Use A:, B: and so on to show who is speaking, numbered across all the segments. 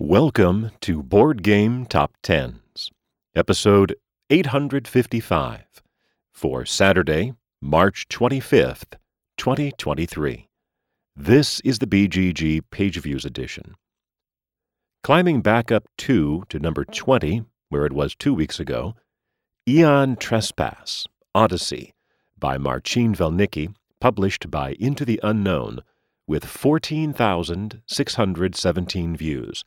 A: Welcome to Board Game Top Tens, episode 855 for Saturday, March 25th, 2023. This is the BGG Page Views edition. Climbing back up two to number 20, where it was two weeks ago, Aeon Trespass, Odyssey, by Marcin Welnicki, published by Into the Unknown, with 14,617 views.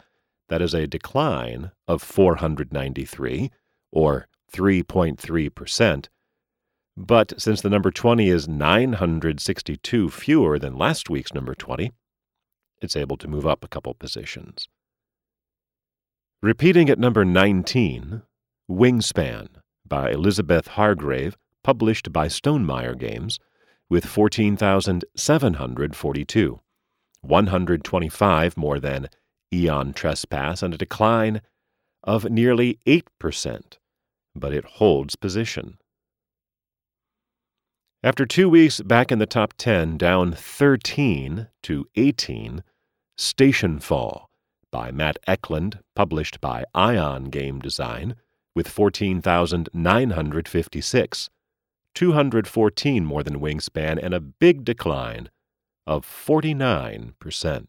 A: That is a decline of 493, or 3.3%. But since the number 20 is 962 fewer than last week's number 20, it's able to move up a couple positions. Repeating at number 19, Wingspan by Elizabeth Hargrave, published by Stonemaier Games, with 14,742, 125 more than Aeon Trespass, and a decline of nearly 8%, but it holds position. After two weeks back in the top 10, down 13 to 18, Stationfall by Matt Eklund, published by Ion Game Design, with 14,956, 214 more than Wingspan, and a big decline of 49%.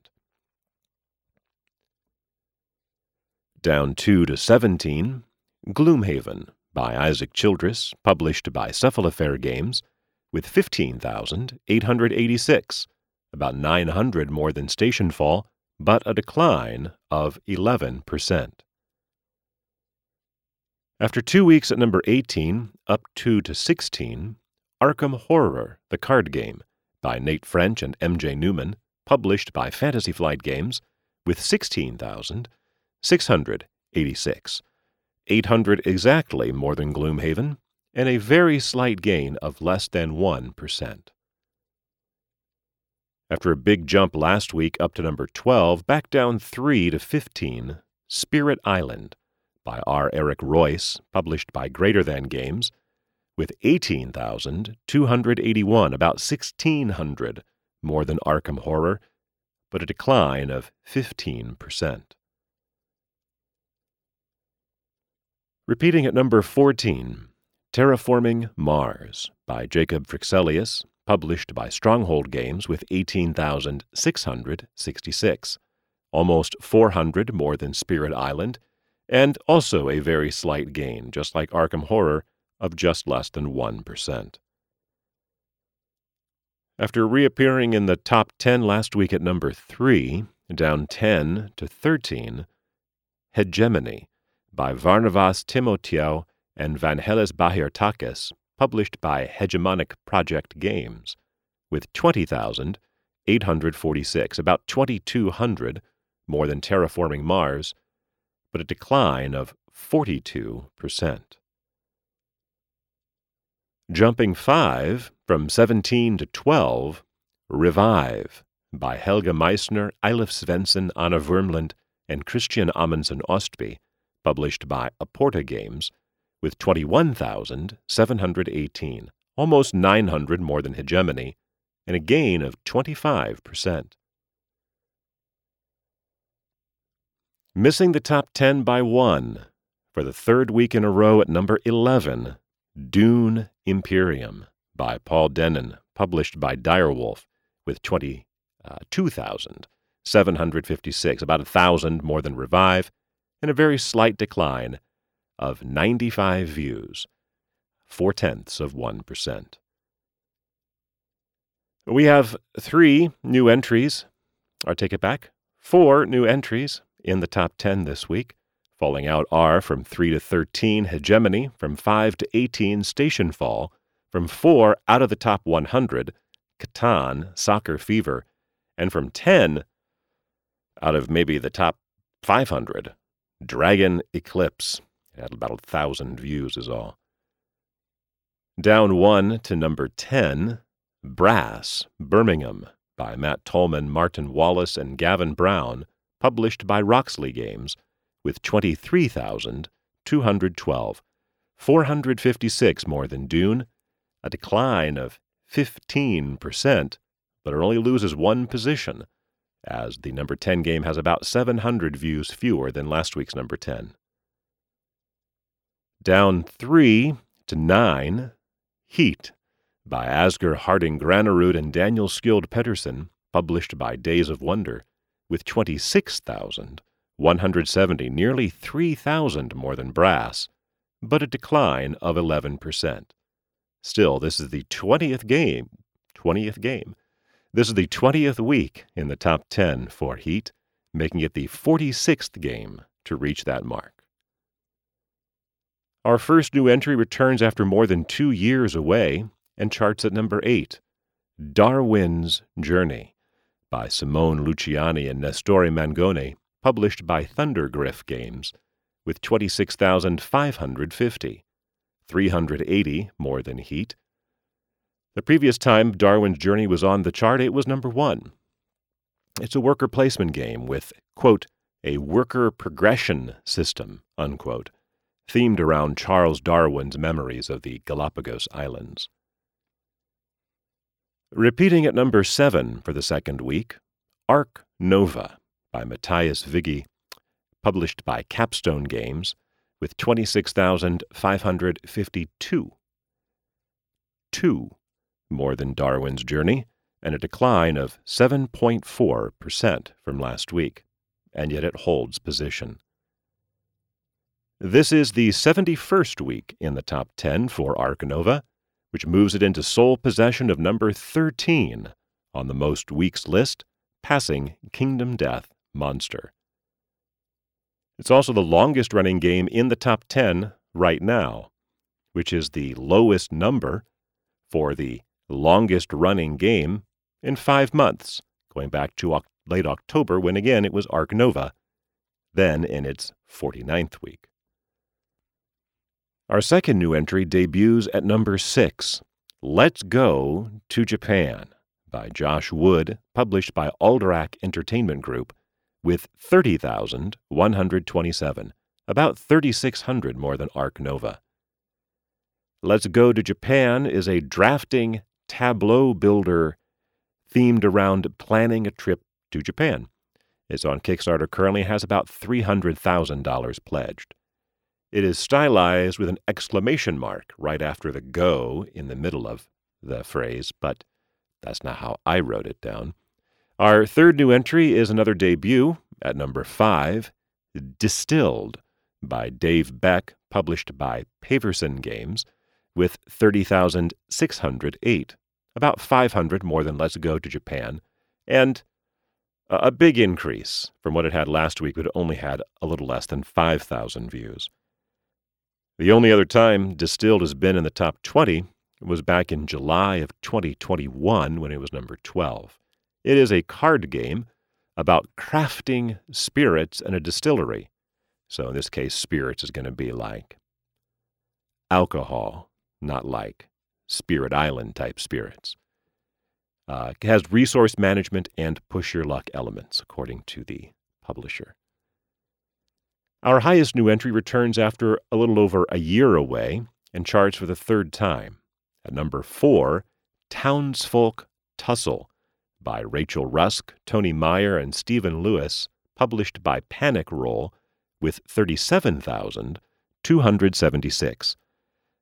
A: Down 2 to 17, Gloomhaven by Isaac Childress, published by Cephalofair Games, with 15,886, about 900 more than Stationfall, but a decline of 11%. After two weeks at number 18, up 2 to 16, Arkham Horror, the card game, by Nate French and MJ Newman, published by Fantasy Flight Games, with 16,000. 686, 800 exactly more than Gloomhaven, and a very slight gain of less than 1%. After a big jump last week up to number 12, back down 3 to 15, Spirit Island by R. Eric Reuss, published by Greater Than Games, with 18,281, about 1,600 more than Arkham Horror, but a decline of 15%. Repeating at number 14, Terraforming Mars by Jacob Fryxelius, published by Stronghold Games with 18,666, almost 400 more than Spirit Island, and also a very slight gain, just like Arkham Horror, of just less than 1%. After reappearing in the top 10 last week at number 3, down 10 to 13, Hegemony by Varnavas Timotheou and Vangelis Bagiartakis, published by Hegemonic Project Games, with 20,846, about 2,200 more than Terraforming Mars, but a decline of 42%. Jumping 5 from 17 to 12, Revive by Helge Meissner, Eilif Svensson, Anna Wermlund, and Kristian Amundsen Ostby, published by Aporta Games, with 21,718, almost 900 more than Hegemony, and a gain of 25%. Missing the top 10 by one for the third week in a row at number 11, Dune Imperium by Paul Dennen, published by Direwolf, with 22,756, uh, about a thousand more than Revive, and a very slight decline of 95 views, four tenths of 1%. We have three new entries, or take it back, four new entries in the top 10 this week. Falling out are from 3 to 13, Hegemony, from 5 to 18, Stationfall, from 4 out of the top 100, Catan, Soccer Fever, and from 10 out of maybe the top 500, Dragon Eclipse. It had about a thousand views, is all. Down one to number 10, Brass, Birmingham, by Matt Tolman, Martin Wallace, and Gavin Brown, published by Roxley Games, with 23,212, 456 more than Dune, a decline of 15%, but it only loses one position as the number 10 game has about 700 views fewer than last week's number 10. Down 3 to 9, Heat by Asger Harding Granerud and Daniel Skjold Pedersen, published by Days of Wonder, with 26,170, nearly 3,000 more than Brass, but a decline of 11%. Still, this is the 20th game, 20th game. This is the 20th week in the top 10 for Heat, making it the 46th game to reach that mark. Our first new entry returns after more than two years away and charts at number 8 Darwin's Journey by Simone Luciani and Nestore Mangone, published by ThunderGryph Games, with 26,550, 380 more than Heat. The previous time Darwin's Journey was on the chart, it was number one. It's a worker placement game with, quote, a worker progression system, unquote, themed around Charles Darwin's memories of the Galapagos Islands. Repeating at number seven for the second week, Ark Nova by Mathias Wigge, published by Capstone Games, with 26,552. Two more than Darwin's Journey, and a decline of 7.4% from last week, and yet it holds position. This is the 71st week in the top 10 for Ark Nova, which moves it into sole possession of number 13 on the most weeks list, passing Kingdom Death Monster. It's also the longest running game in the top 10 right now, which is the lowest number for the longest running game in five months, going back to late October when again it was Ark Nova, then in its 49th week. Our second new entry debuts at number six Let's Go to Japan by Josh Wood, published by Alderac Entertainment Group, with 30,127, about 3,600 more than Ark Nova. Let's Go to Japan is a drafting tableau builder themed around planning a trip to Japan. It's on Kickstarter, currently has about $300,000 pledged. It is stylized with an exclamation mark right after the go in the middle of the phrase, but that's not how I wrote it down. Our third new entry is another debut at number five Distilled by Dave Beck, published by Paverson Games, with 30,608, about 500 more than Let's Go to Japan, and a big increase from what it had last week, but it only had a little less than 5,000 views. The only other time Distilled has been in the top 20 was back in July of 2021 when it was number 12. It is a card game about crafting spirits in a distillery. So in this case, spirits is going to be like alcohol, not like Spirit Island type spirits. Uh, has resource management and push your luck elements, according to the publisher. Our highest new entry returns after a little over a year away and charts for the third time. At number four, Townsfolk Tussle by Rachel Rusk, Tony Meyer, and Stephen Lewis, published by Panic Roll, with 37,276.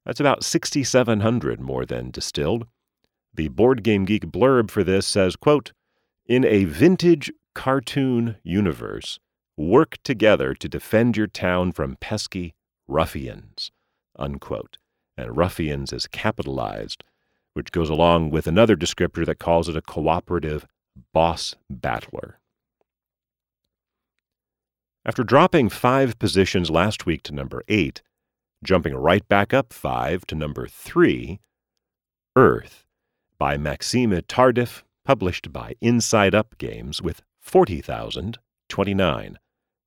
A: That's about 6,700 more than distilled. The Board Game Geek blurb for this says, quote, In a vintage cartoon universe, Work together to defend your town from pesky ruffians. Unquote. And ruffians is capitalized, which goes along with another descriptor that calls it a cooperative boss battler. After dropping five positions last week to number eight, jumping right back up five to number three, Earth by Maxime Tardif, published by Inside Up Games with 40,029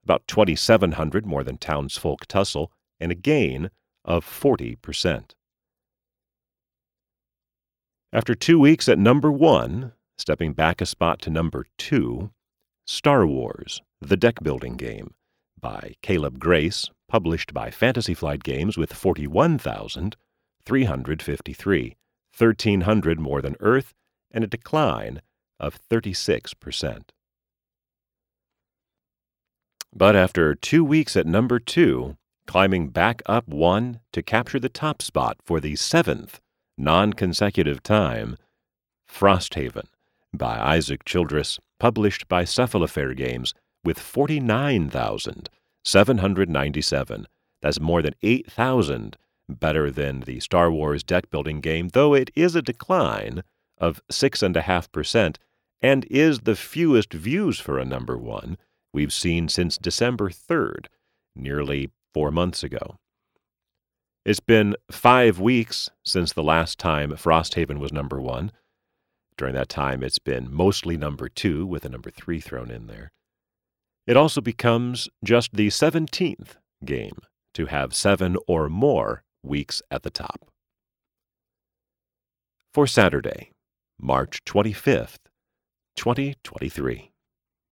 A: about 2,700 more than Townsfolk Tussle, and a gain of 40%. After two weeks at number one, stepping back a spot to number two, Star Wars, the deck building game, by Caleb Grace, published by Fantasy Flight Games with 41,353, 1,300 more than Earth, and a decline of 36%. But after two weeks at number two, climbing back up one to capture the top spot for the seventh non consecutive time, Frosthaven by Isaac Childress, published by Cephalofair Games, with 49,797. That's more than 8,000 better than the Star Wars deck building game, though it is a decline of 6.5% and is the fewest views for a number one we've seen since December 3rd, nearly four months ago. It's been five weeks since the last time Frosthaven was number one. During that time, it's been mostly number two, with a number three thrown in there. It also becomes just the 17th game to have seven or more weeks at the top. For Saturday, March 25th, 2023.